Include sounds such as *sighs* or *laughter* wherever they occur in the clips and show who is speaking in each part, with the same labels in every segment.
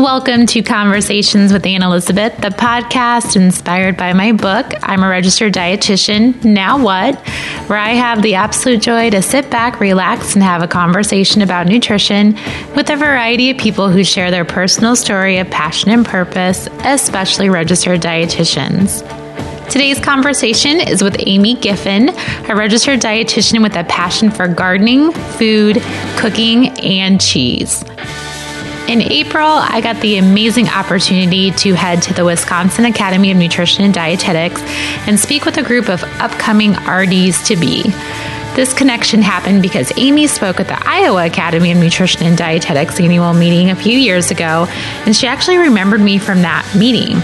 Speaker 1: Welcome to Conversations with Anne Elizabeth, the podcast inspired by my book, I'm a Registered Dietitian, Now What? Where I have the absolute joy to sit back, relax, and have a conversation about nutrition with a variety of people who share their personal story of passion and purpose, especially registered dietitians. Today's conversation is with Amy Giffen, a registered dietitian with a passion for gardening, food, cooking, and cheese. In April, I got the amazing opportunity to head to the Wisconsin Academy of Nutrition and Dietetics and speak with a group of upcoming RDs to be. This connection happened because Amy spoke at the Iowa Academy of Nutrition and Dietetics annual meeting a few years ago, and she actually remembered me from that meeting.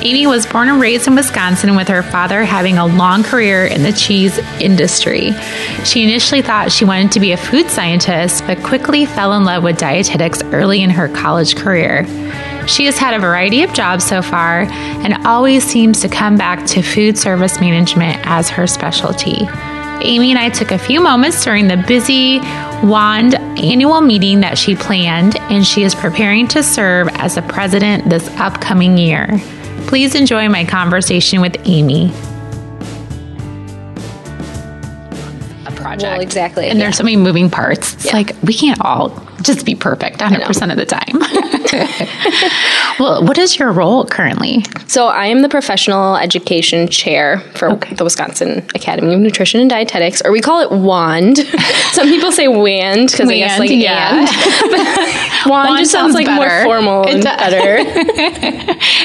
Speaker 1: Amy was born and raised in Wisconsin with her father having a long career in the cheese industry. She initially thought she wanted to be a food scientist, but quickly fell in love with dietetics early in her college career. She has had a variety of jobs so far and always seems to come back to food service management as her specialty. Amy and I took a few moments during the busy WAND annual meeting that she planned, and she is preparing to serve as the president this upcoming year. Please enjoy my conversation with Amy. A project.
Speaker 2: Well, exactly.
Speaker 1: And
Speaker 2: yeah.
Speaker 1: there's so many moving parts. It's
Speaker 2: Yeah.
Speaker 1: like we can't all just be perfect 100% of the time. *laughs* well, what is your role currently?
Speaker 2: So I am the professional education chair for
Speaker 1: Okay.
Speaker 2: the Wisconsin Academy of Nutrition and Dietetics, or we call it WAND. *laughs* Some people say WAND because I guess like
Speaker 1: WAND, yeah.
Speaker 2: and. *laughs* WAND,
Speaker 1: WAND
Speaker 2: just sounds
Speaker 1: sounds
Speaker 2: like
Speaker 1: better.
Speaker 2: more formal
Speaker 1: It
Speaker 2: and
Speaker 1: does.
Speaker 2: better.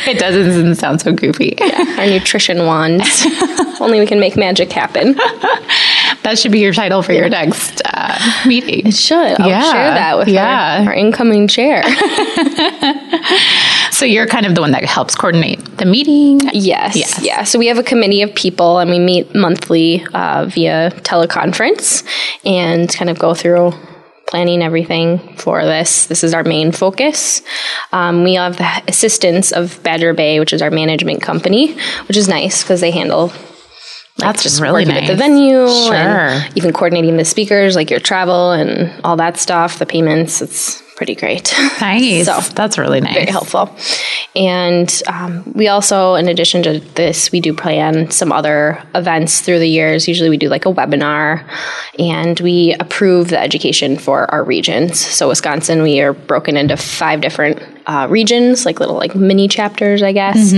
Speaker 1: It doesn't sound so goofy.
Speaker 2: Our nutrition wands. Only we can make magic happen.
Speaker 1: That should be your title for your next uh, meeting.
Speaker 2: It should I'll
Speaker 1: Yeah.
Speaker 2: share that with
Speaker 1: Yeah.
Speaker 2: our, our incoming chair. *laughs* *laughs*
Speaker 1: So you're kind of the one that helps coordinate the meeting.
Speaker 2: Yes,
Speaker 1: Yes.
Speaker 2: Yeah. So we have a committee of people and we meet monthly uh, via teleconference and kind of go through planning everything for this. This is our main focus. Um, we have the assistance of Badger Bay, which is our management company, which is nice because they handle
Speaker 1: That's
Speaker 2: just
Speaker 1: really nice.
Speaker 2: at the venue
Speaker 1: Sure.
Speaker 2: and even coordinating the speakers, like your travel and all that stuff, the payments. It's pretty great. *laughs*
Speaker 1: Nice.
Speaker 2: So,
Speaker 1: That's really nice.
Speaker 2: very helpful. And um, we also, in addition to this, we do plan some other events through the years. Usually we do like a webinar and we approve the education for our regions. So, Wisconsin, we are broken into five different uh, regions, like little like mini chapters, I guess.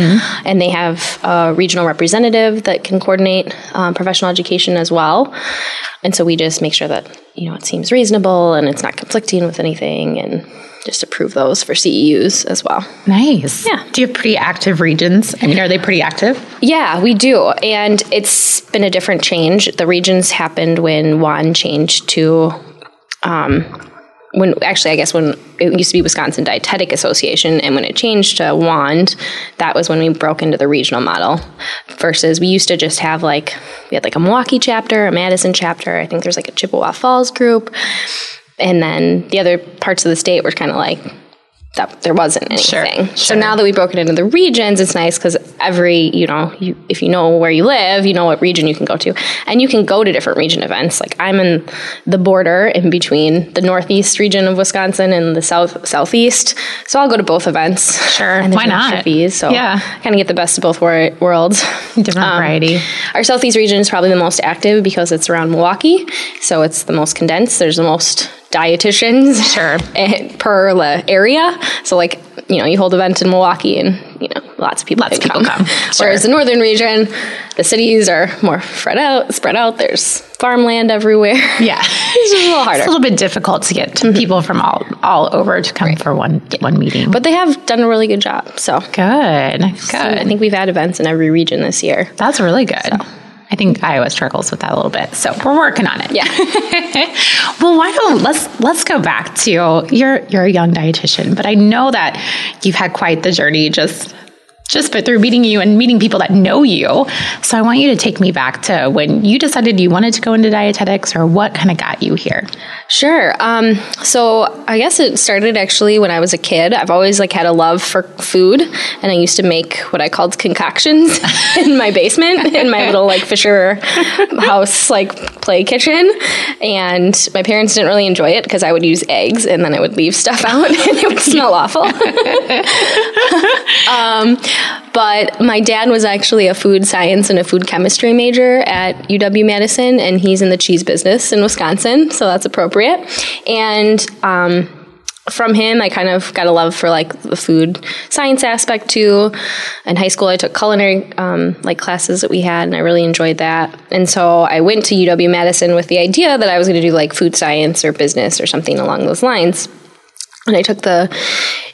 Speaker 2: And they have a regional representative that can coordinate um, professional education as well. And so we just make sure that, you know, it seems reasonable and it's not conflicting with anything and just approve those for CEUs as well.
Speaker 1: Nice.
Speaker 2: Yeah.
Speaker 1: Do you have pretty active regions? I mean, are they pretty active?
Speaker 2: Yeah, we do. And it's been a different change. The regions happened when WAN changed to, um, when actually, I guess when it used to be Wisconsin Dietetic Association, and when it changed to WAND, that was when we broke into the regional model. Versus we used to just have like, we had like a Milwaukee chapter, a Madison chapter, I think there's like a Chippewa Falls group. And then the other parts of the state were kind of like, that there wasn't anything.
Speaker 1: Sure,
Speaker 2: anything. So now that we broke it into the regions, it's nice because every, you know, you, if you know where you live, you know what region you can go to. And you can go to different region events. Like I'm in the border in between the northeast region of Wisconsin and the south southeast. So I'll go to both events.
Speaker 1: Sure,
Speaker 2: And
Speaker 1: why
Speaker 2: no
Speaker 1: not?
Speaker 2: Fees, so
Speaker 1: Yeah.
Speaker 2: kind of get the best of both wor- worlds.
Speaker 1: Different
Speaker 2: Um,
Speaker 1: variety.
Speaker 2: Our southeast region is probably the most active because it's around Milwaukee. So it's the most condensed. There's the most dietitians *laughs*
Speaker 1: Sure.
Speaker 2: eh, per la area. So like, you know, you hold event in Milwaukee and, you know, lots of people
Speaker 1: Lots of people come. *laughs* Sure.
Speaker 2: Whereas the northern region, the cities are more spread out, spread out. There's farmland everywhere. *laughs*
Speaker 1: Yeah.
Speaker 2: It's a little harder.
Speaker 1: It's a little bit difficult to get people from all all over to come for one one meeting.
Speaker 2: but they have done a really good job. So
Speaker 1: good. Good.
Speaker 2: I think we've had events in every region this year.
Speaker 1: That's really good. I think Iowa struggles with that a little bit, so we're working on it.
Speaker 2: Yeah. *laughs*
Speaker 1: well, why don't let's let's go back to you're you're a young dietitian, but I know that you've had quite the journey just just but through meeting you and meeting people that know you. So I want you to take me back to when you decided you wanted to go into dietetics or what kind of got you here.
Speaker 2: Sure. Um, so I guess it started actually when I was a kid. I've always like had a love for food, and I used to make what I called concoctions *laughs* in my basement in my little like Fisher house like play kitchen. And my parents didn't really enjoy it because I would use eggs and then I would leave stuff *laughs* out and it would smell awful. *laughs* um, but my dad was actually a food science and a food chemistry major at UW Madison, and he's in the cheese business in Wisconsin, so that's appropriate. And um, from him, I kind of got a love for like the food science aspect too. In high school, I took culinary um, like classes that we had, and I really enjoyed that. And so I went to UW Madison with the idea that I was going to do like food science or business or something along those lines. And I took the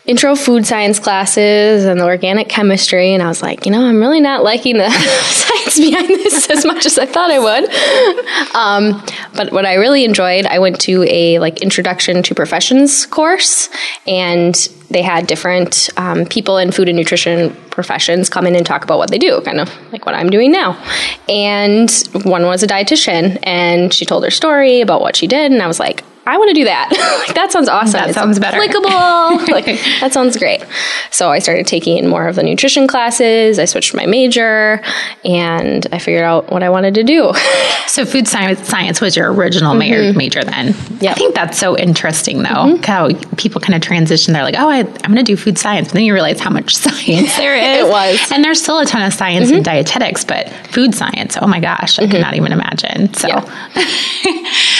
Speaker 2: intro food science classes and the organic chemistry and I was like, you know, I'm really not liking the *laughs* science behind this *laughs* as much as I thought I would. Um, but what I really enjoyed, I went to a like introduction to professions course and they had different um, people in food and nutrition professions come in and talk about what they do, kind of like what I'm doing now. And one was a dietitian, and she told her story about what she did, and I was like, I want to do that. *laughs* like, that sounds awesome.
Speaker 1: That
Speaker 2: It's
Speaker 1: sounds better.
Speaker 2: Applicable. *laughs* like, that sounds great. So I started taking more of the nutrition classes. I switched my major, and I figured out what I wanted to do. *laughs*
Speaker 1: So food science science was your original major, major then.
Speaker 2: Mm-hmm. Yep.
Speaker 1: I think that's so interesting though. How people kind of transition. They're like, oh, I, I'm going to do food science, but then you realize how much *laughs* science there *laughs* is.
Speaker 2: It was.
Speaker 1: and there's still a ton of science
Speaker 2: Mm-hmm.
Speaker 1: in dietetics, but food science. Oh my gosh, I cannot even imagine. So,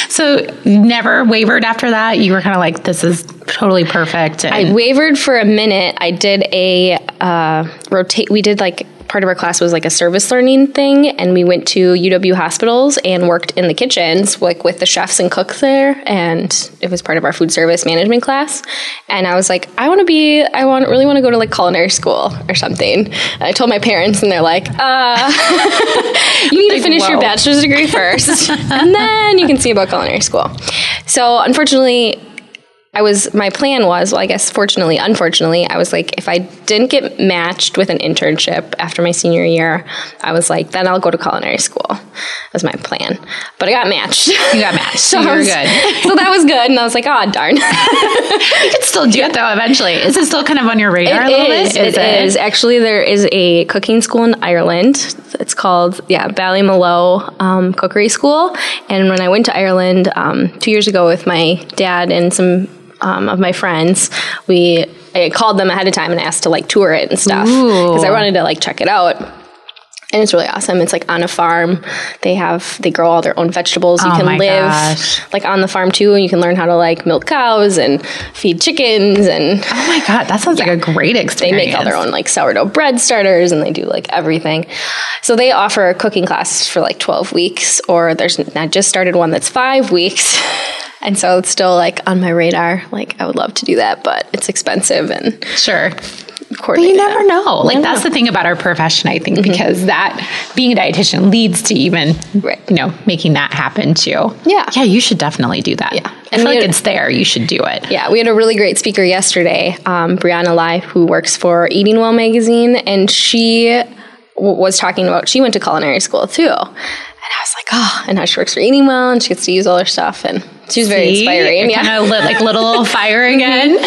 Speaker 1: so never wavered after that. You were kind of like, this is totally perfect.
Speaker 2: I wavered for a minute. I did a uh, rotate. We did like part of our class was like a service learning thing, and we went to UW hospitals and worked in the kitchens, like with the chefs and cooks there. And it was part of our food service management class. And I was like, I want to be. I want really want to go to like culinary school or something. And I told my parents, and they're like, uh, *laughs* you need to finish your bachelor's degree first, *laughs* and then you can see about culinary school. So unfortunately. I was my plan was well I guess fortunately unfortunately I was like if I didn't get matched with an internship after my senior year I was like then I'll go to culinary school that was my plan but I got matched
Speaker 1: you got matched. *laughs* so
Speaker 2: so,
Speaker 1: you
Speaker 2: I
Speaker 1: were
Speaker 2: was-
Speaker 1: good. *laughs*
Speaker 2: so that was good and I was like oh darn *laughs*
Speaker 1: You could still do it though eventually. Is it still kind of on your radar a little
Speaker 2: It is.
Speaker 1: bit?
Speaker 2: It is. Actually, there is a cooking school in Ireland. It's called, yeah, Ballymaloe um, Cookery School. And when I went to Ireland um, two years ago with my dad and some um, of my friends, we I called them ahead of time and asked to like tour it and stuff because I wanted to like check it out. And it's really awesome. It's like on a farm. They have they grow all their own vegetables. You
Speaker 1: Oh
Speaker 2: can live
Speaker 1: gosh.
Speaker 2: like on the farm too, and you can learn how to like milk cows and feed chickens and
Speaker 1: Oh my god, that sounds like a great experience.
Speaker 2: they make all their own like sourdough bread starters and they do like everything. So they offer cooking classes for like 12 weeks, or there's I just started one that's five weeks. *laughs* And so it's still like on my radar. Like I would love to do that, but it's expensive and
Speaker 1: Sure. But you never know. Like that's
Speaker 2: know.
Speaker 1: the thing about our profession, I think, because that being a dietitian leads to even
Speaker 2: Right.
Speaker 1: you know making that happen too.
Speaker 2: Yeah.
Speaker 1: yeah, you should definitely do that.
Speaker 2: Yeah.
Speaker 1: I feel like
Speaker 2: had-
Speaker 1: it's there. You should do it.
Speaker 2: Yeah, we had a really great speaker yesterday, um, Brianna Lai, who works for Eating Well magazine, and she was talking about she went to culinary school too. And I was like, oh, and now she works for Eating Well, and she gets to use all her stuff, and she was very
Speaker 1: See?
Speaker 2: inspiring.
Speaker 1: It
Speaker 2: Yeah.
Speaker 1: kind of lit like a *laughs* little fire again. *laughs*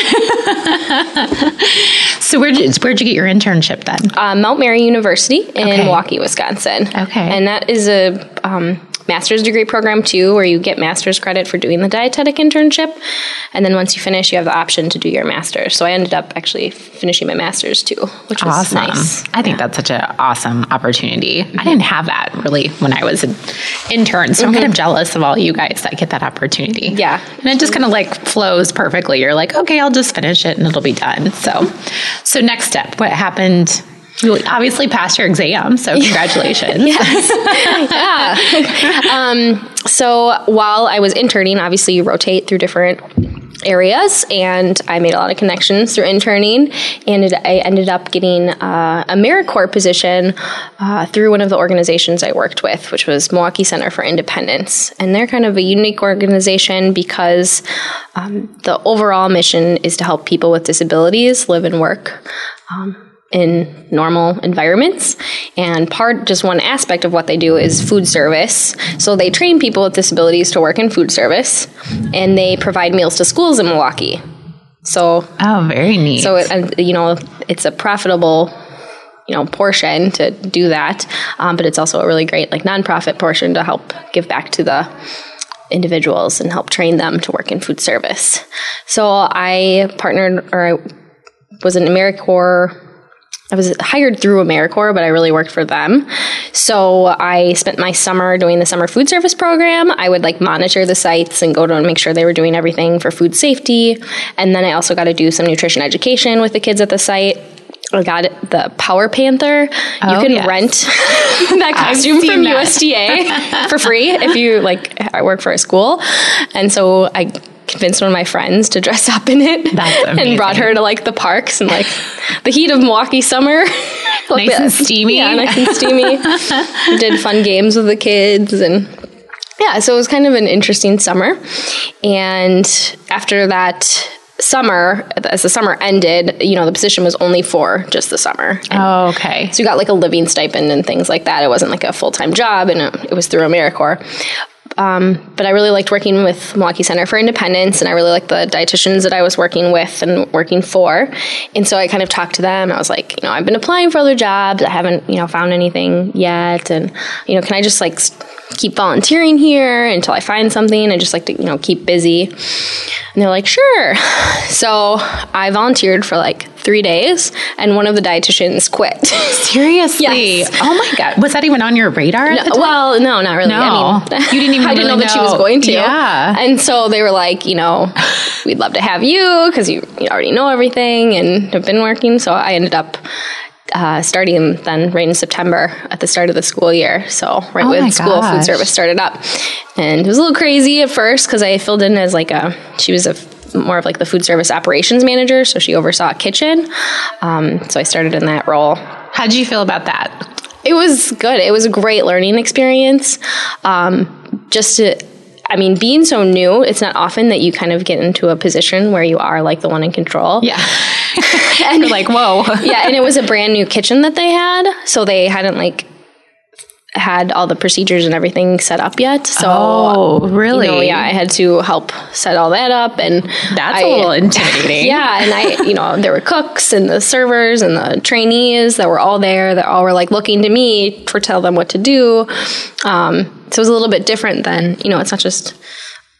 Speaker 1: so where'd you, where'd you get your internship then?
Speaker 2: uh, Mount Mary University in
Speaker 1: Okay.
Speaker 2: Milwaukee, Wisconsin.
Speaker 1: Okay.
Speaker 2: And that is a um, master's degree program too, where you get master's credit for doing the dietetic internship. And then once you finish, you have the option to do your master's. So I ended up actually finishing my master's too, which was
Speaker 1: Awesome.
Speaker 2: nice.
Speaker 1: I think that's such an awesome opportunity. I didn't have that really when I was an intern, so I'm kind of jealous of all you guys that get that opportunity.
Speaker 2: Mm-hmm. Yeah.
Speaker 1: and it just kind of like flows perfectly. You're like, okay, I'll just finish it and it'll be done. So, so next step, what happened? You obviously passed your exam, so *laughs* congratulations. Yeah.
Speaker 2: Um so while I was interning, obviously you rotate through different areas, and I made a lot of connections through interning, and it, I ended up getting uh, a AmeriCorps position uh, through one of the organizations I worked with, which was Milwaukee Center for Independence, and they're kind of a unique organization because um, the overall mission is to help people with disabilities live and work. Um, in normal environments. And part, just one aspect of what they do is food service. So they train people with disabilities to work in food service and they provide meals to schools in Milwaukee. So,
Speaker 1: oh, very neat.
Speaker 2: So, it, you know, it's a profitable you know portion to do that um, but it's also a really great like nonprofit portion to help give back to the individuals and help train them to work in food service so i partnered or i was an americorps I was hired through AmeriCorps, but I really worked for them. So I spent my summer doing the summer food service program. I would like monitor the sites and go to and make sure they were doing everything for food safety. And then I also got to do some nutrition education with the kids at the site. I got the Power Panther.
Speaker 1: Oh,
Speaker 2: you can
Speaker 1: yes.
Speaker 2: rent *laughs* that costume from
Speaker 1: that.
Speaker 2: USDA for free if you like I work for a school. And so I convinced one of my friends to dress up in it *laughs* and brought her to like the parks and like the heat of Milwaukee summer. *laughs* Like
Speaker 1: Nice and steamy.
Speaker 2: Yeah, nice and steamy. *laughs* Did fun games with the kids and yeah, so it was kind of an interesting summer. And after that summer, as the summer ended, you know, the position was only for just the summer.
Speaker 1: oh, okay.
Speaker 2: So you got like a living stipend and things like that. It wasn't like a full time job, and it, it was through AmeriCorps. Um, but I really liked working with Milwaukee Center for Independence, and I really liked the dietitians that I was working with and working for. And so I kind of talked to them. I was like, you know, I've been applying for other jobs. I haven't, you know, found anything yet, and you know, can I just like keep volunteering here until I find something? I just like to, you know, keep busy. And they're like, sure. *laughs* So I volunteered for like three days, and one of the dietitians quit. *laughs*
Speaker 1: Seriously?
Speaker 2: Yes.
Speaker 1: Oh my god. Was that even on your radar? at the time?
Speaker 2: well, no, not really.
Speaker 1: No.
Speaker 2: I mean,
Speaker 1: You didn't even *laughs*
Speaker 2: I didn't know
Speaker 1: really
Speaker 2: that she was going to.
Speaker 1: Yeah.
Speaker 2: And so they were like, you know, we'd love to have you because you, you already know everything and have been working. So I ended up. Uh, starting then right in September at the start of the school year. So right
Speaker 1: Oh
Speaker 2: when school food service started up, and it was a little crazy at first because I filled in as like a she was a more of like the food service operations manager, so she oversaw a kitchen. Um, so I started in that role.
Speaker 1: How did you feel about that?
Speaker 2: It was good. It was a great learning experience. Um, just to, I mean, being so new, it's not often that you kind of get into a position where you are like the one in control.
Speaker 1: Yeah. *laughs*
Speaker 2: and
Speaker 1: You're like, whoa. *laughs*
Speaker 2: yeah, and it was a brand new kitchen that they had, so they hadn't like had all the procedures and everything set up yet. So.
Speaker 1: oh, really?
Speaker 2: You know, yeah, I had to help set all that up, and
Speaker 1: That's
Speaker 2: I-
Speaker 1: a little intimidating. *laughs*
Speaker 2: yeah, and I, you know, there were cooks and the servers and the trainees that were all there that all were like looking to me to tell them what to do. Um, so it was a little bit different than, you know, it's not just.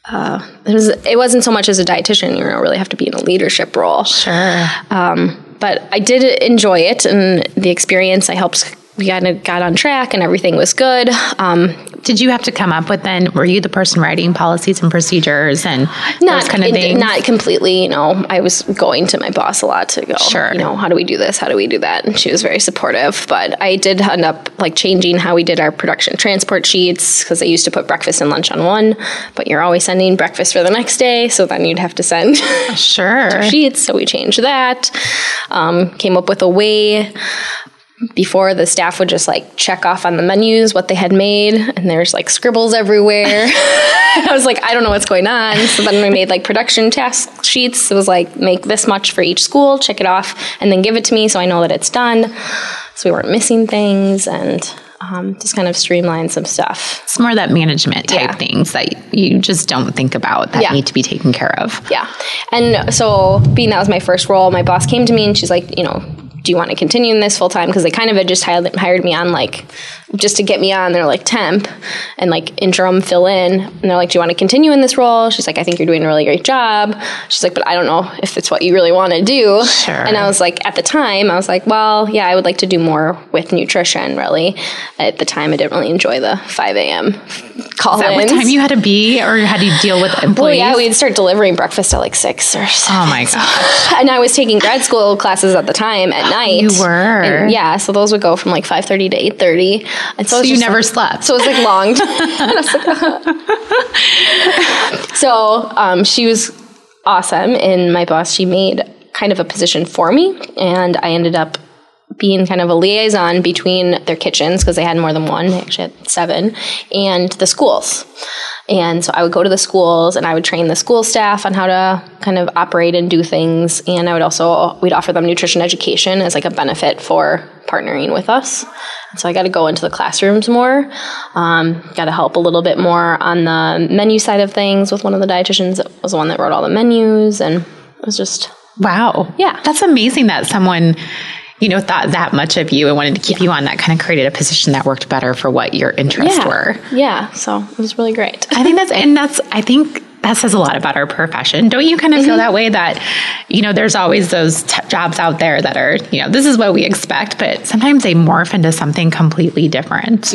Speaker 2: Uh, it was. It wasn't so much as a dietitian. You know, really have to be in a leadership role.
Speaker 1: Sure.
Speaker 2: But I did enjoy it and the experience. I helped. We kind of got on track and everything was good. Um,
Speaker 1: Did you have to come up with then? Were you the person writing policies and procedures and
Speaker 2: not
Speaker 1: those kind of
Speaker 2: it-
Speaker 1: things?
Speaker 2: Not completely. You know, I was going to my boss a lot to go.
Speaker 1: Sure.
Speaker 2: You know, how do we do this? How do we do that? And she was very supportive. But I did end up like changing how we did our production transport sheets because I used to put breakfast and lunch on one, but you're always sending breakfast for the next day, so then you'd have to send *laughs*
Speaker 1: sure.
Speaker 2: sheets. So we changed that. Um, came up with a way. Before the staff would just like check off on the menus what they had made, and there's like scribbles everywhere. *laughs* I was like, I don't know what's going on. So then we made like production task sheets. It was like make this much for each school, check it off, and then give it to me so I know that it's done. So we weren't missing things and um, just kind of streamline some stuff.
Speaker 1: It's more that management type
Speaker 2: Yeah.
Speaker 1: things that you just don't think about that
Speaker 2: Yeah.
Speaker 1: need to be taken care of.
Speaker 2: Yeah. And so, being that was my first role, my boss came to me and she's like, you know, do you want to continue in this full time? Because they kind of had just hired, hired me on like just to get me on. They're like temp and like interim fill in. And they're like, do you want to continue in this role? She's like, I think you're doing a really great job. She's like, but I don't know if it's what you really want to do.
Speaker 1: Sure.
Speaker 2: And I was like, at the time, I was like, well, yeah, I would like to do more with nutrition. Really, at the time, I didn't really enjoy the 5 a.m. call
Speaker 1: Is that what time you had to be, or how do you deal with employees?
Speaker 2: Well, yeah, we'd start delivering breakfast at like six or so.
Speaker 1: oh my gosh. *laughs*
Speaker 2: And I was taking grad school classes at the time at night.
Speaker 1: You were?
Speaker 2: And yeah, so those would go from like five thirty to eight thirty. And so,
Speaker 1: So you never
Speaker 2: like-
Speaker 1: slept.
Speaker 2: So it was like long. Was *laughs* like, *laughs* so um, she was awesome, and my boss she made kind of a position for me, and I ended up being kind of a liaison between their kitchens because they had more than one, they actually had seven, and the schools. And so I would go to the schools and I would train the school staff on how to kind of operate and do things. And I would also, we'd offer them nutrition education as like a benefit for partnering with us. And so I got to go into the classrooms more, um, got to help a little bit more on the menu side of things with one of the dietitians that was the one that wrote all the menus. And it was just,
Speaker 1: Wow.
Speaker 2: Yeah.
Speaker 1: That's amazing that someone, you know, thought that much of you and wanted to keep you on that kind of created a position that worked better for what your interests
Speaker 2: yeah.
Speaker 1: were.
Speaker 2: Yeah. So it was really great.
Speaker 1: I think that's, *laughs* and that's, I think that says a lot about our profession. Don't you kind of feel that way that, you know, there's always those t- jobs out there that are, you know, this is what we expect, but sometimes they morph into something completely different.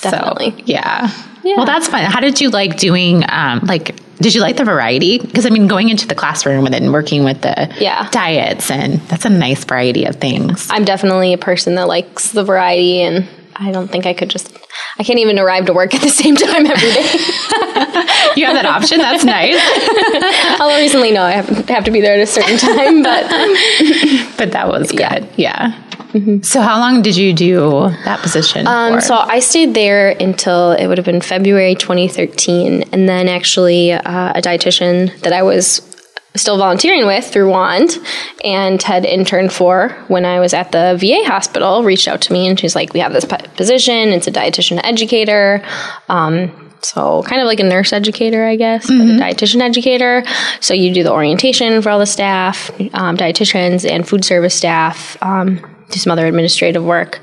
Speaker 2: Definitely.
Speaker 1: So, yeah.
Speaker 2: Yeah.
Speaker 1: Well, that's fun. How did you like doing, um, like, did you like the variety? Because I mean, going into the classroom and then working with the
Speaker 2: Yeah.
Speaker 1: diets, and that's a nice variety of things.
Speaker 2: I'm definitely a person that likes the variety, and I don't think I could just. I can't even arrive to work at the same *laughs* time every day. *laughs*
Speaker 1: You have that option. That's nice. *laughs*
Speaker 2: Although recently, no, I have, have to be there at a certain time. But
Speaker 1: But that was good.
Speaker 2: Yeah.
Speaker 1: Yeah. So, how long did you do that position?
Speaker 2: um, so I stayed there until it would have been February 2013, and then actually uh, a dietitian that I was still volunteering with through Wand and had interned for when I was at the VA hospital reached out to me and she's like, "We have this position. It's a dietitian educator." Um, so kind of like a nurse educator, I guess, but a dietitian educator. So you do the orientation for all the staff, um, dietitians, and food service staff. Um, do some other administrative work.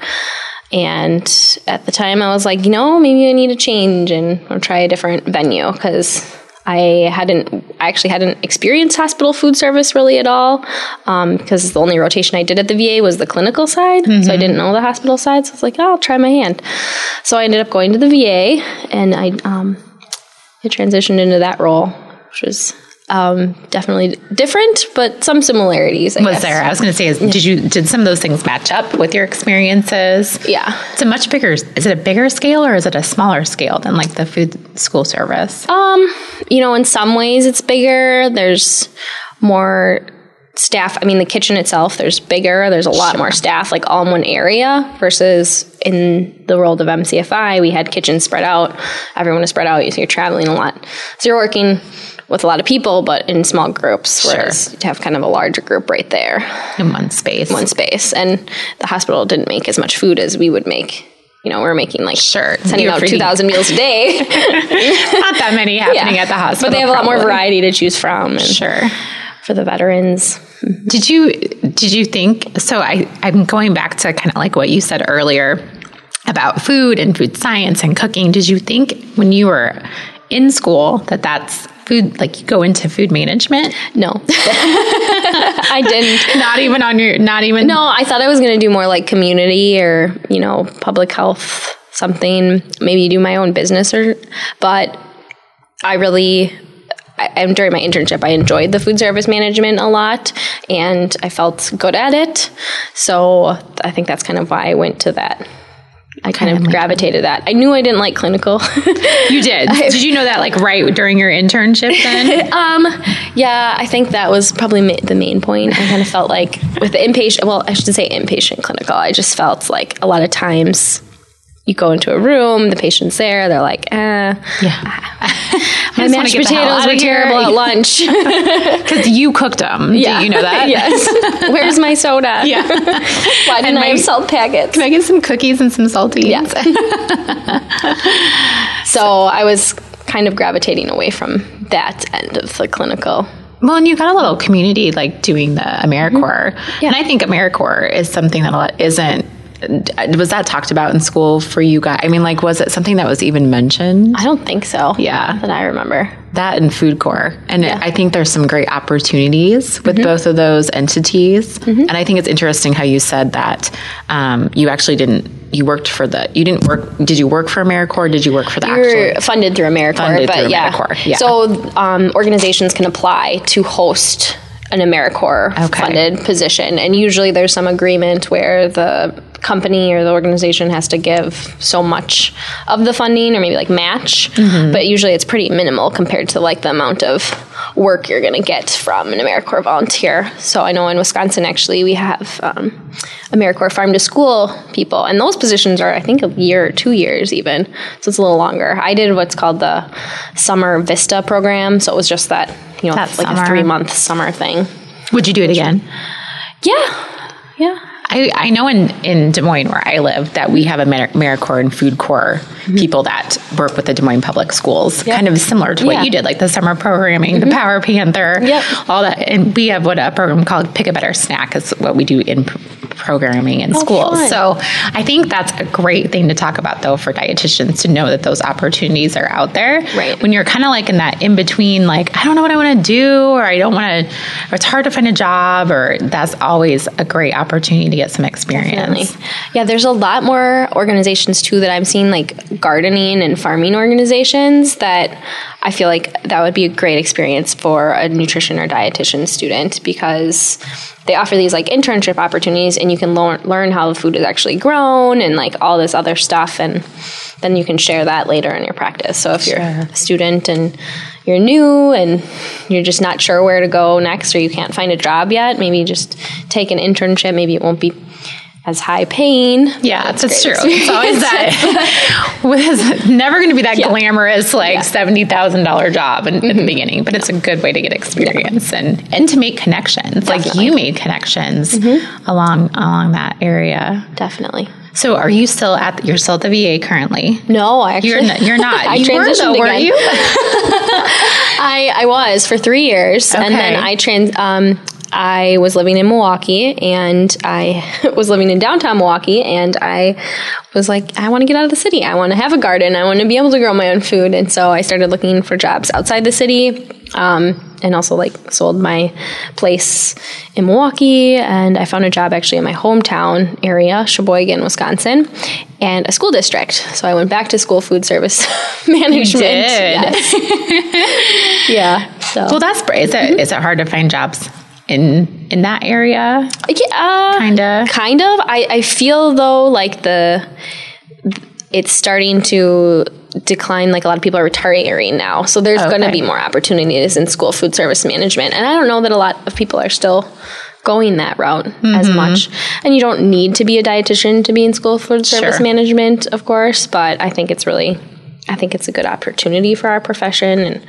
Speaker 2: And at the time, I was like, you know, maybe I need a change and I'll try a different venue because I hadn't, I actually hadn't experienced hospital food service really at all because the only rotation I did at the VA was the clinical side. So I didn't know the hospital side. So I was like, oh, I'll try my hand. So I ended up going to the VA and I, um, I transitioned into that role, which was um, definitely different, but some similarities. I
Speaker 1: was
Speaker 2: guess.
Speaker 1: there? I was going to say, is, did you did some of those things match up with your experiences?
Speaker 2: Yeah.
Speaker 1: It's a much bigger. Is it a bigger scale or is it a smaller scale than like the food school service?
Speaker 2: Um, you know, in some ways it's bigger. There's more staff. I mean, the kitchen itself, there's bigger. There's a lot more staff, like all in one area. Versus in the world of MCFI, we had kitchens spread out. Everyone is spread out. So you're traveling a lot. So you're working with a lot of people, but in small groups. Whereas to have kind of a larger group right there,
Speaker 1: in one space.
Speaker 2: one space. And the hospital didn't make as much food as we would make. You know, we are making like
Speaker 1: Sure.
Speaker 2: sending
Speaker 1: You're
Speaker 2: out two thousand meals a day. *laughs*
Speaker 1: Not that many happening at the hospital.
Speaker 2: But they have a lot more variety to choose from. And
Speaker 1: Sure.
Speaker 2: For the veterans.
Speaker 1: Did you did you think so I I'm going back to kind of like what you said earlier about food and food science and cooking. Did you think when you were in school that that's food like you go into food management?
Speaker 2: No. *laughs* I didn't.
Speaker 1: Not even on your not even
Speaker 2: No, I thought I was going to do more like community or, you know, public health, something, maybe do my own business or, but I really, I, during my internship, I enjoyed the food service management a lot and I felt good at it. So I think that's kind of why I went to that. I kind,
Speaker 1: Kind
Speaker 2: of
Speaker 1: of like-
Speaker 2: gravitated that. I knew I didn't like clinical.
Speaker 1: You did. *laughs* did you know that like right during your internship then? *laughs*
Speaker 2: Um, yeah, I think that was probably ma- the main point. I kind of felt like with the inpatient, well, I should say inpatient clinical, I just felt like a lot of times you go into a room, the patient's there, they're like, eh,
Speaker 1: yeah. *laughs*
Speaker 2: my mashed
Speaker 1: get the hell
Speaker 2: potatoes were terrible at lunch. *laughs*
Speaker 1: Because you cooked them.
Speaker 2: yeah.
Speaker 1: Do you know that? *laughs*
Speaker 2: yes. Where's my soda?
Speaker 1: Yeah.
Speaker 2: Why didn't I
Speaker 1: my-
Speaker 2: have salt packets?
Speaker 1: Can I get some cookies and some saltines?
Speaker 2: Yeah. So I was kind of gravitating away from that end of the clinical.
Speaker 1: Well, and you got a little community like doing the AmeriCorps.
Speaker 2: Mm-hmm.
Speaker 1: And I think AmeriCorps is something that a lot isn't. Was that talked about in school for you guys? I mean, like, was it something that was even mentioned?
Speaker 2: I don't think so.
Speaker 1: Yeah.
Speaker 2: That I remember.
Speaker 1: That and Food Corps. And
Speaker 2: Yeah. Mm-hmm.
Speaker 1: I think there's some great opportunities with both of those entities. And I think it's interesting how you said that um, you actually didn't, you worked for the, you didn't work, did you work for AmeriCorps? Did you work for the
Speaker 2: You're
Speaker 1: actual?
Speaker 2: funded through AmeriCorps,
Speaker 1: Funded
Speaker 2: but
Speaker 1: through
Speaker 2: yeah.
Speaker 1: AmeriCorps, yeah.
Speaker 2: So um, organizations can apply to host an AmeriCorps
Speaker 1: Okay.
Speaker 2: funded position, and usually there's some agreement where the company or the organization has to give so much of the funding, or maybe like match.
Speaker 1: Mm-hmm.
Speaker 2: But usually it's pretty minimal compared to like the amount of work you're going to get from an AmeriCorps volunteer. So I know in Wisconsin, actually, we have um, AmeriCorps farm to school people, and those positions are, I think, a year or two years even. So it's a little longer. I did what's called the Summer Vista program. So it was just that, you know,
Speaker 1: That
Speaker 2: like
Speaker 1: summer.
Speaker 2: a three month summer thing.
Speaker 1: Would you do it again?
Speaker 2: Yeah.
Speaker 1: I, I know in, in Des Moines, where I live, that we have Amer- AmeriCorps and Food Corps people that work with the Des Moines Public Schools, kind of similar to what
Speaker 2: Yeah.
Speaker 1: you did, like the summer programming, the mm-hmm. Power Panther,
Speaker 2: Yep.
Speaker 1: all that. And we have what a program called Pick a Better Snack is what we do in programming in oh, schools.
Speaker 2: fun.
Speaker 1: So I think that's a great thing to talk about, though, for dietitians to know that those opportunities are out there.
Speaker 2: Right.
Speaker 1: When you're kind of like in that in between, like, I don't know what I want to do, or I don't want to, or it's hard to find a job, or that's always a great opportunity to get some experience.
Speaker 2: Definitely. Yeah, there's a lot more organizations too that I'm seeing, like gardening and farming organizations, that I feel like that would be a great experience for a nutrition or dietitian student because they offer these like internship opportunities and you can learn, learn how the food is actually grown and like all this other stuff. And then you can share that later in your practice. So if you're a student and you're new and you're just not sure where to go next or you can't find a job yet, maybe just take an internship. Maybe it won't be as high paying.
Speaker 1: Yeah, that's,
Speaker 2: great
Speaker 1: true. It's always that. *laughs* it's never going to be that
Speaker 2: Yeah.
Speaker 1: glamorous, like seventy thousand dollar job in, in the beginning, but it's a good way to get experience and and to make connections. Like you made connections along along that area.
Speaker 2: Definitely.
Speaker 1: So, are you still at? You're still at the VA currently.
Speaker 2: No, I actually
Speaker 1: You're not. You're not. *laughs*
Speaker 2: I
Speaker 1: you were,
Speaker 2: transitioned
Speaker 1: though, weren't
Speaker 2: again.
Speaker 1: you? *laughs*
Speaker 2: I, I was for three years, and then I trans. Um, I was living in Milwaukee, and I *laughs* was living in downtown Milwaukee, and I was like, I want to get out of the city. I want to have a garden. I want to be able to grow my own food, and so I started looking for jobs outside the city, um, and also like sold my place in Milwaukee, and I found a job actually in my hometown area, Sheboygan, Wisconsin, and a school district. So I went back to school food service *laughs* management.
Speaker 1: did. *laughs*
Speaker 2: Yes. yeah. So
Speaker 1: Well, that's great. Is it is it hard to find jobs in in that area?
Speaker 2: Yeah, uh,
Speaker 1: Kinda.
Speaker 2: Kind of. I, I feel though like the it's starting to decline. Like a lot of people are retiring now, so there's going to be more opportunities in school food service management. And I don't know that a lot of people are still going that route as
Speaker 1: Mm-hmm.
Speaker 2: much. And you don't need to be a dietitian to be in school food service
Speaker 1: Sure.
Speaker 2: management, of course. But I think it's really. I think it's a good opportunity for our profession, and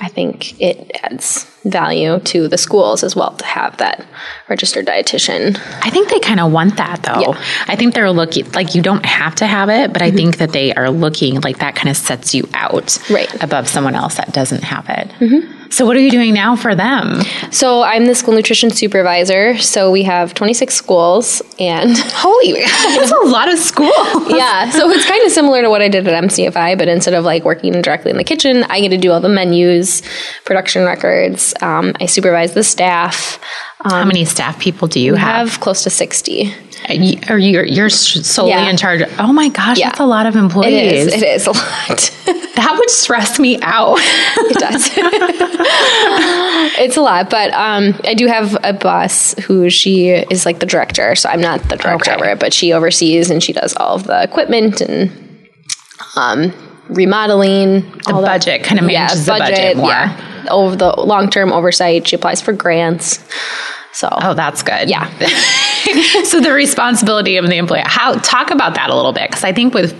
Speaker 2: I think it adds value to the schools as well to have that registered dietitian.
Speaker 1: I think they kind of want that though.
Speaker 2: Yeah.
Speaker 1: I think they're looking like you don't have to have it, but I mm-hmm. think that they are looking like that kind of sets you out
Speaker 2: Right.
Speaker 1: above someone else that doesn't have it. Mm-hmm. So what are you doing now for them?
Speaker 2: So I'm the school nutrition supervisor. So we have 26 schools, and *laughs*
Speaker 1: Holy, that's a lot of school.
Speaker 2: yeah, so it's kind of similar to what I did at MCFI, but instead of like working directly in the kitchen, I get to do all the menus, production records. Um, I supervise the staff.
Speaker 1: How many staff people do you have?
Speaker 2: have close to 60.
Speaker 1: You- Or you're you're solely
Speaker 2: Yeah.
Speaker 1: in charge? Oh my gosh,
Speaker 2: Yeah.
Speaker 1: that's a lot of employees.
Speaker 2: is. It is a lot. *laughs*
Speaker 1: That would stress me out.
Speaker 2: it does. *laughs* it's a lot, but um, I do have a boss who she is like the director. So I'm not the director
Speaker 1: Okay.
Speaker 2: of it, but she oversees and she does all of the equipment and um, remodeling.
Speaker 1: The
Speaker 2: that.
Speaker 1: budget kind of manages the budget more.
Speaker 2: Yeah. Over the long term oversight, she applies for grants. So
Speaker 1: Oh, that's good.
Speaker 2: Yeah. *laughs* *laughs*
Speaker 1: so the responsibility of the employee. How talk about that a little bit because I think with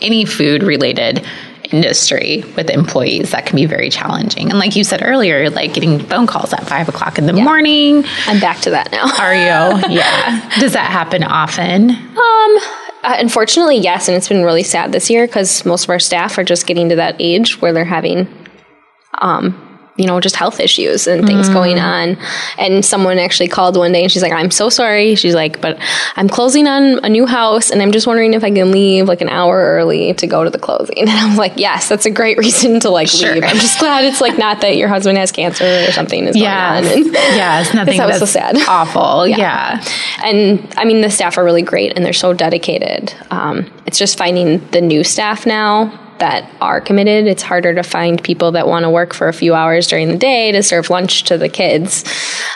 Speaker 1: any food related industry with employees that can be very challenging. And like you said earlier, like getting phone calls at five o'clock in the morning.
Speaker 2: I'm back to that now.
Speaker 1: Are you? *laughs* yeah. Does that happen often?
Speaker 2: Um, uh, unfortunately, yes, and it's been really sad this year because most of our staff are just getting to that age where they're having, um, you know, just health issues and things going on. And someone actually called one day and she's like, "I'm so sorry." She's like, "But I'm closing on a new house and I'm just wondering if I can leave like an hour early to go to the closing." *laughs* And I was like, "Yes, that's a great *laughs* reason to like
Speaker 1: Sure.
Speaker 2: leave. I'm just glad it's like not that your husband has cancer or something is
Speaker 1: Yes.
Speaker 2: going on." And-
Speaker 1: yes. *laughs* Nothing
Speaker 2: that was so sad.
Speaker 1: awful. Yeah.
Speaker 2: and I mean, the staff are really great and they're so dedicated. Um, it's just finding the new staff now that are committed. It's harder to find people that want to work for a few hours during the day to serve lunch to the kids.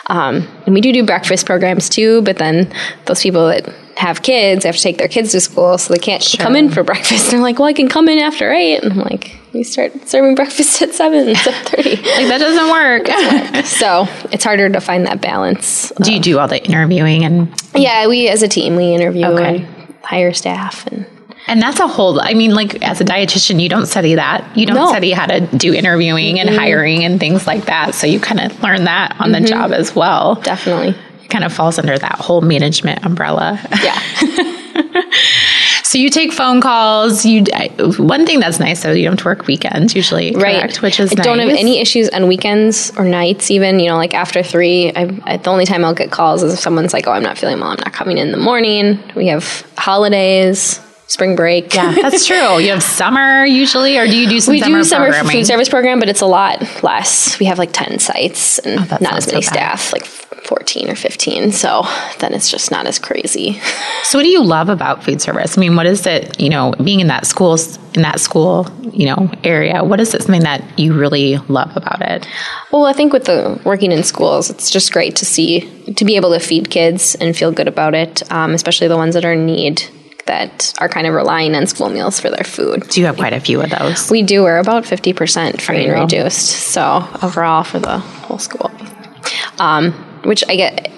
Speaker 2: Um, and we do do breakfast programs too, but then those people that have kids, have to take their kids to school, so they can't come in for breakfast. *laughs* They're like, "Well, I can come in after 8. And I'm like, "We start serving breakfast at 7, 7:30." *laughs*
Speaker 1: Like that doesn't work.
Speaker 2: so, it's harder to find that balance.
Speaker 1: do you do all the interviewing and
Speaker 2: Yeah, we as a team, we interview
Speaker 1: Okay.
Speaker 2: and hire staff and
Speaker 1: and that's a whole I mean like as a dietitian you don't study that. You don't
Speaker 2: No.
Speaker 1: study how to do interviewing and mm-hmm. hiring and things like that. So you kind of learn that on the mm-hmm. job as well.
Speaker 2: definitely.
Speaker 1: It kind of falls under that whole management umbrella.
Speaker 2: Yeah. *laughs*
Speaker 1: So you take phone calls. You one thing that's nice though you don't have to work weekends usually, correct? Which is
Speaker 2: I don't have any issues on weekends or nights. Even you know, like after three, I, I, the only time I'll get calls is if someone's like, "Oh, I'm not feeling well. I'm not coming in the morning." We have holidays, spring break.
Speaker 1: Yeah, that's true. You have summer usually, or do you do some
Speaker 2: We
Speaker 1: summer
Speaker 2: do summer
Speaker 1: programming?
Speaker 2: food service program, but it's a lot less. We have like ten sites and
Speaker 1: Oh,
Speaker 2: not as many
Speaker 1: so
Speaker 2: staff, like fourteen or fifteen. So then it's just not as crazy.
Speaker 1: So, what do you love about food service? I mean, what is it? You know, being in that school, in that school, you know, area. What is it? Something that you really love about it?
Speaker 2: Well, I think with the working in schools, it's just great to see to be able to feed kids and feel good about it, um, especially the ones that are in need that are kind of relying on school meals for their food.
Speaker 1: Do you have quite a few of those?
Speaker 2: We do. We're about fifty percent free and reduced. So overall for the whole school, um, which I get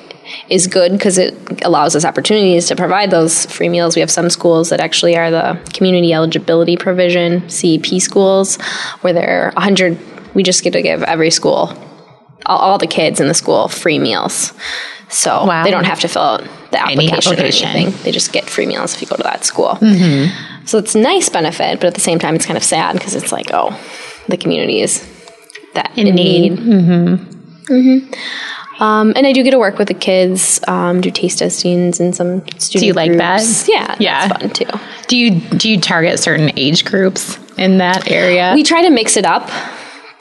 Speaker 2: is good because it allows us opportunities to provide those free meals. We have some schools that actually are the community eligibility provision (CEP) schools, where they're hundred. We just get to give every school, all, all the kids in the school, free meals. So
Speaker 1: Wow.
Speaker 2: they don't have to fill out the application,
Speaker 1: application.
Speaker 2: or anything. They just get free meals if you go to that school.
Speaker 1: Mm-hmm.
Speaker 2: So it's a nice benefit, but at the same time, it's kind of sad because it's like, oh, the community is that in, need. Mm-hmm. Um, and I do get to work with the kids, um, do taste testings and some student.
Speaker 1: Do you like that?
Speaker 2: Yeah,
Speaker 1: Yeah.
Speaker 2: fun too.
Speaker 1: Do you do you target certain age groups in that area?
Speaker 2: We try to mix it up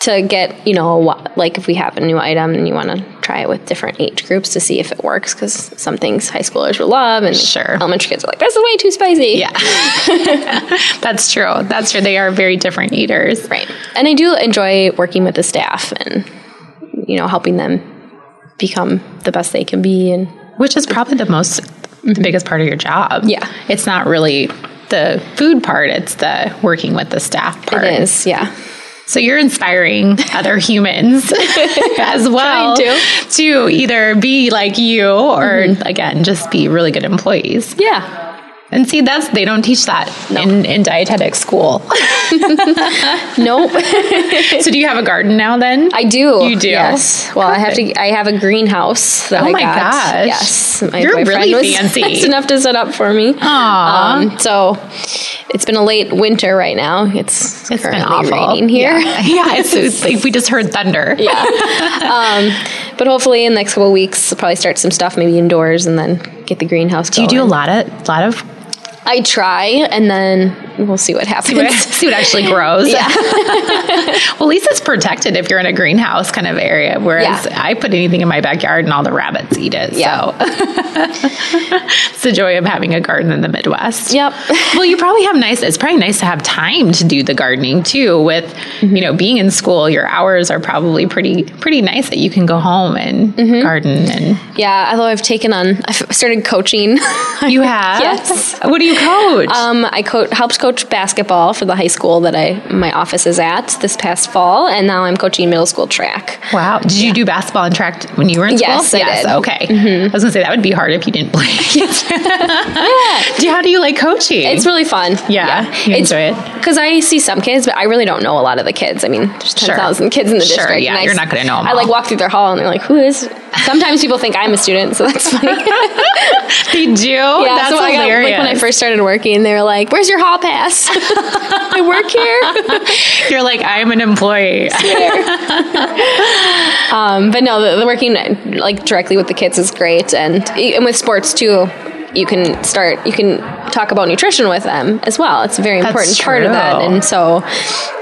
Speaker 2: to get you know like if we have a new item and you want to try it with different age groups to see if it works because some things high schoolers will love and
Speaker 1: Sure.
Speaker 2: elementary kids are like this is way too spicy.
Speaker 1: yeah, *laughs* that's true. That's true. They are very different eaters.
Speaker 2: Right. And I do enjoy working with the staff and, you know, helping them become the best they can be. And
Speaker 1: which is probably the most the biggest part of your job.
Speaker 2: Yeah.
Speaker 1: It's not really the food part, it's the working with the staff part.
Speaker 2: it is, yeah.
Speaker 1: So you're inspiring other humans *laughs* as well
Speaker 2: Trying
Speaker 1: to either be like you or mm-hmm. again just be really good employees.
Speaker 2: Yeah.
Speaker 1: And see that's they don't teach that in, in dietetic school. *laughs*
Speaker 2: Nope. *laughs*
Speaker 1: so do you have a garden now then?
Speaker 2: I do.
Speaker 1: You do?
Speaker 2: Yes. Well, I have to, I have a greenhouse that
Speaker 1: Oh
Speaker 2: I
Speaker 1: my
Speaker 2: got.
Speaker 1: gosh.
Speaker 2: Yes. My
Speaker 1: You're really
Speaker 2: was *laughs*
Speaker 1: fancy.
Speaker 2: nice enough to set up for me.
Speaker 1: Aww.
Speaker 2: Um, so it's been a late winter right now. It's,
Speaker 1: it's been awful.
Speaker 2: raining here.
Speaker 1: Yeah, yeah it's, it's like we just heard thunder.
Speaker 2: Yeah. um, but hopefully in the next couple of weeks, I'll probably start some stuff maybe indoors and then get the greenhouse
Speaker 1: Do you do a lot of lot of
Speaker 2: I try and then we'll see what happens. *laughs*
Speaker 1: see what actually *laughs* grows.
Speaker 2: Yeah. *laughs*
Speaker 1: well, at least it's protected if you're in a greenhouse kind of area. Whereas
Speaker 2: Yeah.
Speaker 1: I put anything in my backyard and all the rabbits eat it.
Speaker 2: Yeah.
Speaker 1: So it's the joy of having a garden in the Midwest.
Speaker 2: Yep.
Speaker 1: Well, you probably have nice. It's probably nice to have time to do the gardening too. With you know being in school, your hours are probably pretty pretty nice that you can go home and
Speaker 2: Mm-hmm.
Speaker 1: garden. And
Speaker 2: Yeah, although I've taken on, I've started coaching.
Speaker 1: you have
Speaker 2: Yes.
Speaker 1: What do you coach?
Speaker 2: Um, I co- helped coach basketball for the high school that I my office is at this past fall, and now I'm coaching middle school track.
Speaker 1: Wow. Did you do basketball and track when you were in school?
Speaker 2: Yes, I did. Mm-hmm.
Speaker 1: Okay. I was going to say that would be hard if you didn't play. *laughs* Do- How do you like coaching?
Speaker 2: It's really fun.
Speaker 1: Yeah, you
Speaker 2: it's,
Speaker 1: enjoy it?
Speaker 2: because I see some kids, but I really don't know a lot of the kids. I mean, there's ten thousand Sure. kids in the
Speaker 1: Sure,
Speaker 2: district.
Speaker 1: yeah,
Speaker 2: and I
Speaker 1: you're not gonna know
Speaker 2: I like walk through their hall, and they're like, "Who is?" *laughs* Sometimes people think I'm a student, so that's funny. *laughs*
Speaker 1: they do?
Speaker 2: Yeah,
Speaker 1: That's
Speaker 2: so I got,
Speaker 1: hilarious.
Speaker 2: like when I first started working, they were like, "Where's your hall pass?" *laughs* I work here. *laughs*
Speaker 1: You're like, I'm an employee. *laughs*
Speaker 2: um, but no, the, the working like directly with the kids is great, and and with sports too. You can start. You can talk about nutrition with them as well. It's a very
Speaker 1: That's
Speaker 2: important part of that, and so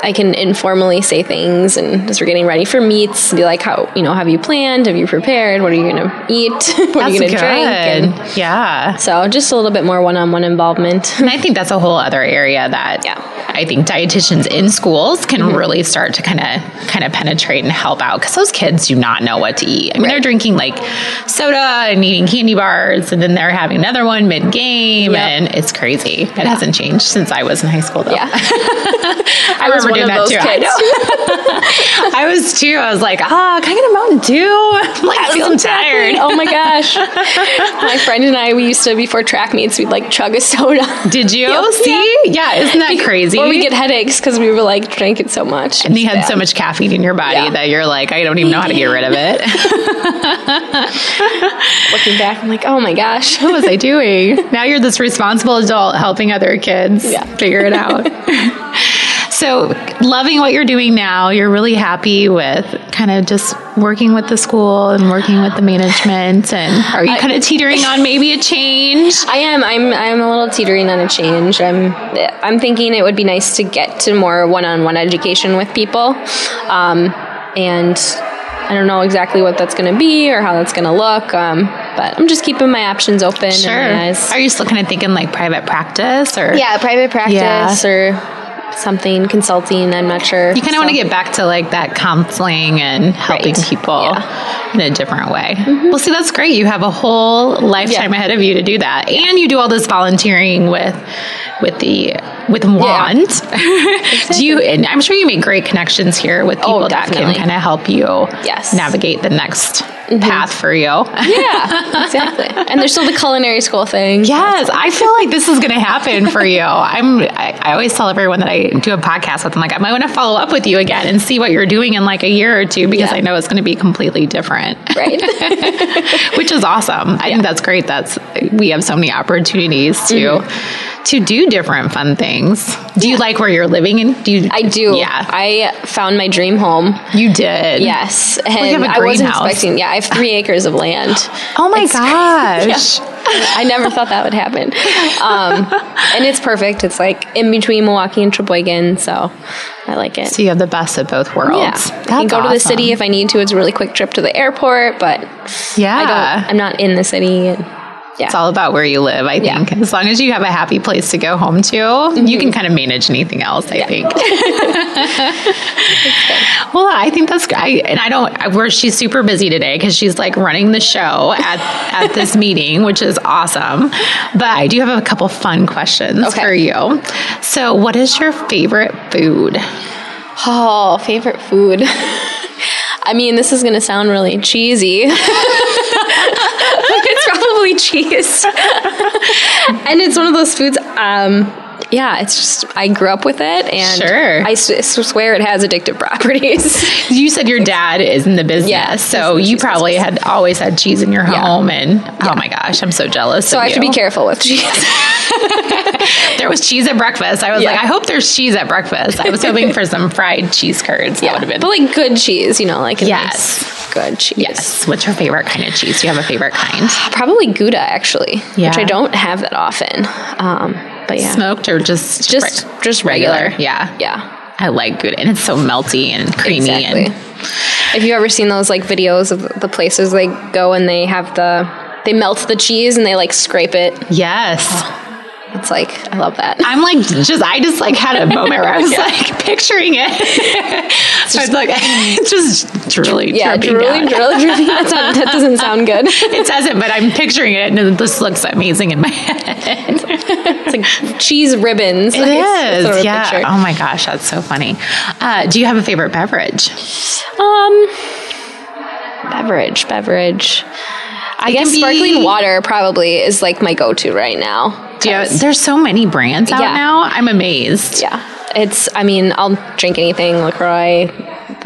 Speaker 2: I can informally say things, and as we're getting ready for meets, be like, "How you know? Have you planned? Have you prepared? What are you going to eat? *laughs* what are you going to drink?" And
Speaker 1: yeah.
Speaker 2: so, just a little bit more one-on-one involvement.
Speaker 1: And I think that's a whole other area that
Speaker 2: Yeah. Mm-hmm.
Speaker 1: I think dietitians in schools can really start to kind of kind of penetrate and help out because those kids do not know what to eat. I mean, they're drinking like soda and eating candy bars, and then they're having another another one mid game,
Speaker 2: Yep.
Speaker 1: and it's crazy. It hasn't changed since I was in high school, though.
Speaker 2: Yeah. *laughs*
Speaker 1: I,
Speaker 2: was
Speaker 1: remember
Speaker 2: one
Speaker 1: doing
Speaker 2: of
Speaker 1: that
Speaker 2: those
Speaker 1: too. I. *laughs* I was too. I was like, ah, can I get a Mountain Dew? *laughs* I'm like, feeling tired.
Speaker 2: Oh my gosh. my friend and I, we used to, before track meets, we'd like chug a soda.
Speaker 1: Did you
Speaker 2: Yep.
Speaker 1: see? Yeah, isn't that crazy?
Speaker 2: Or we get headaches because we were like drinking so much.
Speaker 1: and you had so much caffeine in your body
Speaker 2: Yeah.
Speaker 1: that you're like, I don't even know how to get rid of it.
Speaker 2: Looking back, I'm like, oh my gosh.
Speaker 1: what was I doing? Now you're this responsible adult helping other kids
Speaker 2: Yeah.
Speaker 1: figure it out. *laughs* so, loving what you're doing now, you're really happy with kind of just working with the school and working with the management. And are you kind of teetering on maybe a change? *laughs*
Speaker 2: I am. I'm. I'm a little teetering on a change. I'm. I'm thinking it would be nice to get to more one-on-one education with people, um, and I don't know exactly what that's going to be or how that's going to look. Um, but I'm just keeping my options open. eyes-
Speaker 1: Are you still kind of thinking like private practice or?
Speaker 2: Yeah, private practice
Speaker 1: Yeah.
Speaker 2: or something consulting. I'm not sure.
Speaker 1: You kind of want to get back to like that counseling and helping
Speaker 2: Right.
Speaker 1: people
Speaker 2: Yeah. Mm-hmm.
Speaker 1: in a different way. Well, see, that's great. You have a whole lifetime
Speaker 2: Yeah.
Speaker 1: ahead of you to do that, and you do all this volunteering with with the with Wand. *laughs* do you? And I'm sure you make great connections here with people that can
Speaker 2: Oh,
Speaker 1: kind of help you
Speaker 2: Yes. Mm-hmm.
Speaker 1: navigate the next path for you. *laughs*
Speaker 2: Yeah, exactly. and there's still the culinary school thing.
Speaker 1: Yes, I feel like this is going to happen for you. I'm. I, I always tell everyone that I do a podcast with. I'm like, I might want to follow up with you again and see what you're doing in like a year or two because
Speaker 2: Yeah.
Speaker 1: I know it's going to be completely different.
Speaker 2: Right. *laughs*
Speaker 1: Which is awesome. I think that's great. That's we have so many opportunities to
Speaker 2: Mm-hmm.
Speaker 1: To do different fun things. Do you like where you're living? And do you?
Speaker 2: I do.
Speaker 1: Yeah,
Speaker 2: I found my dream home.
Speaker 1: you did.
Speaker 2: Yes, and
Speaker 1: you have a
Speaker 2: I wasn't
Speaker 1: greenhouse.
Speaker 2: expecting. Yeah, I have three *laughs* acres of land.
Speaker 1: Oh my
Speaker 2: It's- *laughs*
Speaker 1: gosh.
Speaker 2: I never thought that would happen. Um, and it's perfect. It's like in between Milwaukee and Sheboygan, so I like it.
Speaker 1: So you have the best of both worlds.
Speaker 2: yeah, I can go to the city if I need to. It's a really quick trip to the airport, but
Speaker 1: Yeah.
Speaker 2: I don't. I'm not in the city. And, yeah,
Speaker 1: It's all about where you live, I
Speaker 2: Yeah.
Speaker 1: think. As long as you have a happy place to go home to, you mm-hmm. can kind of manage anything else, I think. *laughs* *laughs* well, I think that's great. And I don't, where she's super busy today because she's like running the show at, at this *laughs* meeting, which is awesome. But I do have a couple fun questions
Speaker 2: Okay.
Speaker 1: for you. So, what is your favorite food?
Speaker 2: Oh, favorite food. I mean, this is going to sound really cheesy. It's probably cheese. *laughs* and it's one of those foods um yeah, it's just I grew up with it and
Speaker 1: Sure.
Speaker 2: I s- swear it has addictive properties. *laughs*
Speaker 1: You said your dad is in the business,
Speaker 2: Yeah,
Speaker 1: so
Speaker 2: he's in the
Speaker 1: you probably
Speaker 2: business.
Speaker 1: had always had cheese in your
Speaker 2: Yeah.
Speaker 1: home, and oh my gosh, I'm so jealous.
Speaker 2: so I have to be careful with cheese. *laughs*
Speaker 1: There was cheese at breakfast. I was
Speaker 2: Yeah.
Speaker 1: like, I hope there's cheese at breakfast. I was hoping for some fried cheese curds. That would have been.
Speaker 2: But like good cheese, you know, like a
Speaker 1: Yes.
Speaker 2: nice, good cheese.
Speaker 1: yes. What's your favorite kind of cheese? Do you have a favorite kind? *sighs*
Speaker 2: Probably Gouda actually,
Speaker 1: Yeah.
Speaker 2: which I don't have that often. Um, but yeah.
Speaker 1: Smoked or just
Speaker 2: just
Speaker 1: re-
Speaker 2: just regular.
Speaker 1: Yeah.
Speaker 2: Yeah.
Speaker 1: I like Gouda and it's so melty and creamy.
Speaker 2: Exactly.
Speaker 1: And
Speaker 2: Have you ever seen those like videos of the places they go and they have the they melt the cheese and they like scrape it?
Speaker 1: yes.
Speaker 2: It's like I love that.
Speaker 1: I'm like just I just like had a *laughs* moment where I was like picturing it. I was like *laughs* just drooling,
Speaker 2: yeah, drooling, drooling, drooling. That's not, that doesn't *laughs* sound good.
Speaker 1: It doesn't, but I'm picturing it, and this looks amazing in my head.
Speaker 2: It's like cheese ribbons.
Speaker 1: It
Speaker 2: Like, it's- it's sort
Speaker 1: is,
Speaker 2: of
Speaker 1: yeah.
Speaker 2: picture.
Speaker 1: Oh my gosh, that's so funny. Uh, do you have a favorite beverage?
Speaker 2: Um, beverage, beverage. I guess
Speaker 1: be-
Speaker 2: sparkling water probably is like my go-to right now. 'cause-
Speaker 1: there's so many brands out
Speaker 2: Yeah.
Speaker 1: now. I'm amazed.
Speaker 2: yeah, it's. I mean, I'll drink anything. Lacroix.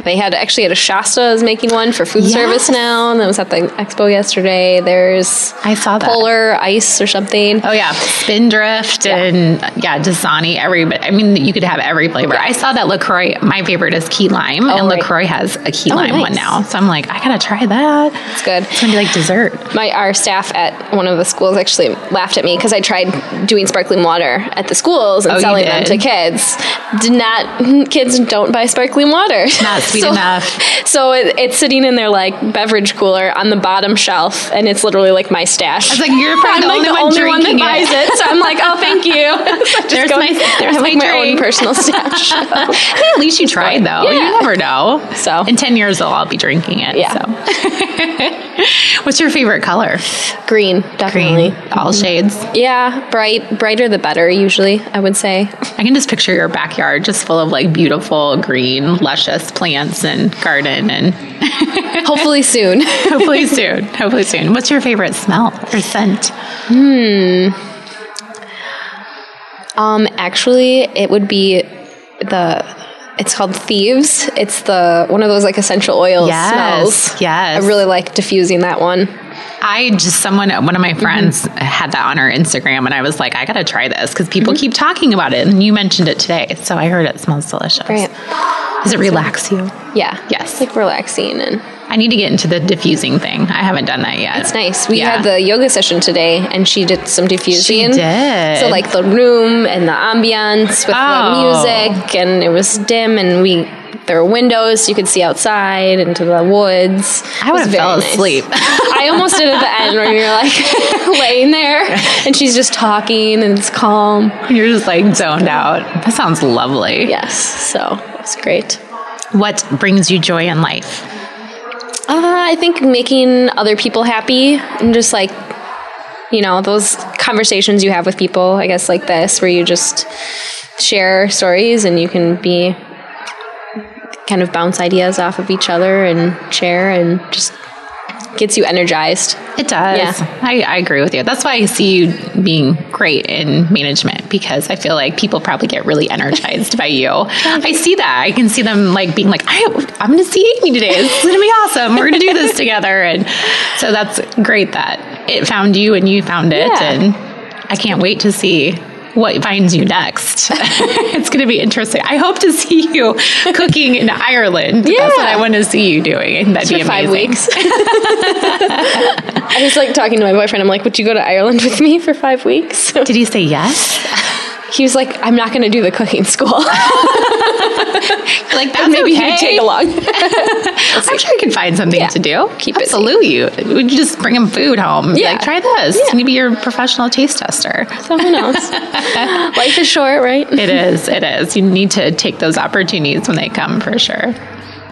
Speaker 2: They had actually had a Shasta is making one for food
Speaker 1: Yes.
Speaker 2: service now, and that was at the expo yesterday. There's
Speaker 1: I saw that.
Speaker 2: Polar Ice or something.
Speaker 1: Oh yeah, Spindrift and yeah, Dasani. Every, I mean, you could have every flavor. I saw that Lacroix. My favorite is key lime, oh, and
Speaker 2: Oh, right.
Speaker 1: Lacroix has a key
Speaker 2: Oh,
Speaker 1: lime
Speaker 2: nice.
Speaker 1: one now. So I'm like, I gotta try that.
Speaker 2: It's good.
Speaker 1: It's gonna be like dessert.
Speaker 2: My our staff at one of the schools actually laughed at me because I tried doing sparkling water at the schools and
Speaker 1: Oh,
Speaker 2: selling them to kids. Did not kids don't buy sparkling water. *laughs*
Speaker 1: not sweet
Speaker 2: So-
Speaker 1: enough.
Speaker 2: So it, it's sitting in their like beverage cooler on the bottom shelf, and it's literally like my stash.
Speaker 1: I was like you're probably
Speaker 2: I'm
Speaker 1: the
Speaker 2: like
Speaker 1: only
Speaker 2: the
Speaker 1: one
Speaker 2: only one that
Speaker 1: drinking
Speaker 2: buys
Speaker 1: it.
Speaker 2: it. So I'm like, oh, thank you. *laughs* So I just
Speaker 1: There's
Speaker 2: go-
Speaker 1: my- there's
Speaker 2: I like
Speaker 1: my
Speaker 2: my own personal *laughs* stash.
Speaker 1: Hey, at least you tried, though.
Speaker 2: Yeah.
Speaker 1: You never know.
Speaker 2: So.
Speaker 1: in ten years, I'll, all be drinking it.
Speaker 2: Yeah.
Speaker 1: So. *laughs* What's your favorite color?
Speaker 2: Green, definitely.
Speaker 1: All mm-hmm. shades.
Speaker 2: Yeah, bright, brighter the better. Usually, I would say.
Speaker 1: I can just picture your backyard just full of like beautiful green, luscious plants and garden, and *laughs*
Speaker 2: Hopefully soon.
Speaker 1: hopefully *laughs* soon. Hopefully soon. What's your favorite smell or scent? Hmm.
Speaker 2: Um, actually, it would be the. It's called Thieves. It's the one of those like essential oil
Speaker 1: Yes,
Speaker 2: smells.
Speaker 1: yes.
Speaker 2: I really like diffusing that one.
Speaker 1: I just someone one of my
Speaker 2: Mm-hmm.
Speaker 1: friends had that on her Instagram, and I was like, I gotta try this because people
Speaker 2: Mm-hmm.
Speaker 1: keep talking about it, and you mentioned it today, so I heard it smells delicious.
Speaker 2: Right.
Speaker 1: Does it relax you?
Speaker 2: Yeah.
Speaker 1: Yes.
Speaker 2: It's like relaxing and
Speaker 1: I need to get into the diffusing thing. I haven't done that yet.
Speaker 2: it's nice. We
Speaker 1: Yeah.
Speaker 2: had the yoga session today and she did some diffusing.
Speaker 1: She did.
Speaker 2: So like the room and the ambiance with
Speaker 1: Oh.
Speaker 2: the music and it was dim and we there were windows you could see outside into the woods.
Speaker 1: I would have fell
Speaker 2: nice.
Speaker 1: asleep.
Speaker 2: I almost did at the end where you're like *laughs* laying there and she's just talking and it's calm.
Speaker 1: You're just like zoned out. That sounds lovely.
Speaker 2: Yes, so it's great.
Speaker 1: What brings you joy in life?
Speaker 2: Uh, I think making other people happy and just like, you know, those conversations you have with people, I guess like this, where you just share stories and you can be kind of bounce ideas off of each other and share and just gets you energized.
Speaker 1: It does.
Speaker 2: Yeah.
Speaker 1: I, I agree with you. That's why I see you being great in management because I feel like people probably get really energized by you. I see that. I can see them like being like, I, I'm going to see Amy today. It's going to be awesome. We're going to do this *laughs* together. And so that's great that it found you and you found it.
Speaker 2: Yeah.
Speaker 1: And I can't wait to see what finds you next. *laughs* it's going to be interesting. I hope to see you cooking in Ireland. That's what I want to see you doing. That'd be
Speaker 2: For five weeks. *laughs* I was like talking to my boyfriend. I'm like, would you go to Ireland with me for five weeks?
Speaker 1: Did he say yes? *laughs*
Speaker 2: he was like, I'm not going to do the cooking school. *laughs*
Speaker 1: Like that's
Speaker 2: Maybe
Speaker 1: okay.
Speaker 2: you take along.
Speaker 1: I'm sure you can find something
Speaker 2: Yeah.
Speaker 1: to do.
Speaker 2: Keep it
Speaker 1: Absolutely. Would you just bring him food home?
Speaker 2: Yeah.
Speaker 1: Like, try this.
Speaker 2: Yeah.
Speaker 1: Maybe you're a professional taste tester.
Speaker 2: Someone knows? *laughs* Life is short, right?
Speaker 1: It is. It is. You need to take those opportunities when they come for sure.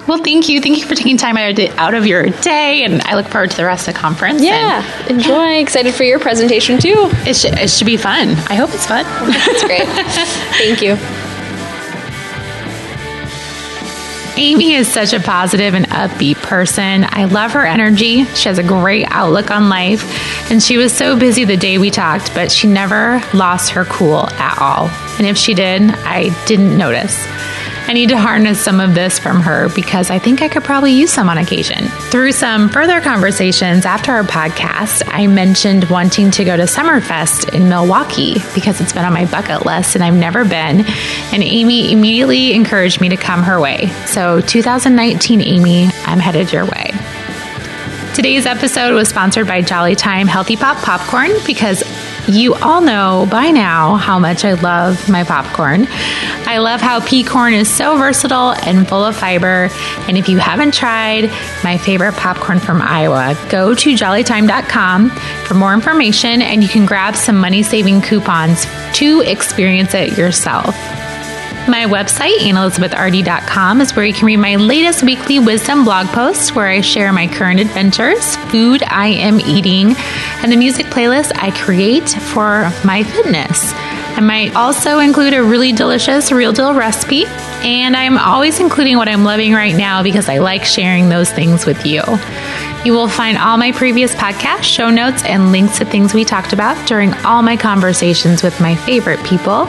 Speaker 1: Well, thank you. Thank you for taking time out of- out of your day, and I look forward to the rest of the conference.
Speaker 2: Yeah, enjoy. Excited for your presentation too.
Speaker 1: It should, it should be fun. I hope it's fun.
Speaker 2: That's great. *laughs* Thank you.
Speaker 1: Amy is such a positive and upbeat person. I love her energy. She has a great outlook on life. And she was so busy the day we talked, but she never lost her cool at all. And if she did, I didn't notice. I need to harness some of this from her because I think I could probably use some on occasion. Through some further conversations after our podcast, I mentioned wanting to go to Summerfest in Milwaukee because it's been on my bucket list and I've never been. And Amy immediately encouraged me to come her way. So, 2019, Amy, I'm headed your way. Today's episode was sponsored by Jolly Time Healthy Pop Popcorn because you all know by now how much I love my popcorn. I love how pea corn is so versatile and full of fiber. And if you haven't tried my favorite popcorn from Iowa, go to jollytime.com for more information and you can grab some money saving coupons to experience it yourself. My website, annelizabethrd.com, is where you can read my latest weekly wisdom blog posts where I share my current adventures, food I am eating, and the music playlist I create for my fitness. I might also include a really delicious real deal recipe, and I'm always including what I'm loving right now because I like sharing those things with you. You will find all my previous podcasts, show notes, and links to things we talked about during all my conversations with my favorite people.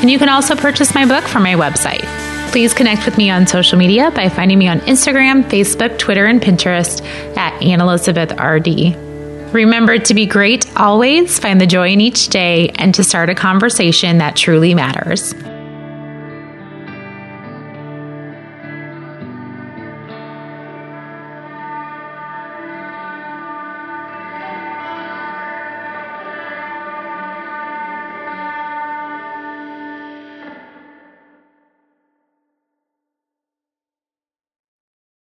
Speaker 1: And you can also purchase my book from my website. Please connect with me on social media by finding me on Instagram, Facebook, Twitter, and Pinterest at Anne Elizabeth RD. Remember to be great always, find the joy in each day, and to start a conversation that truly matters.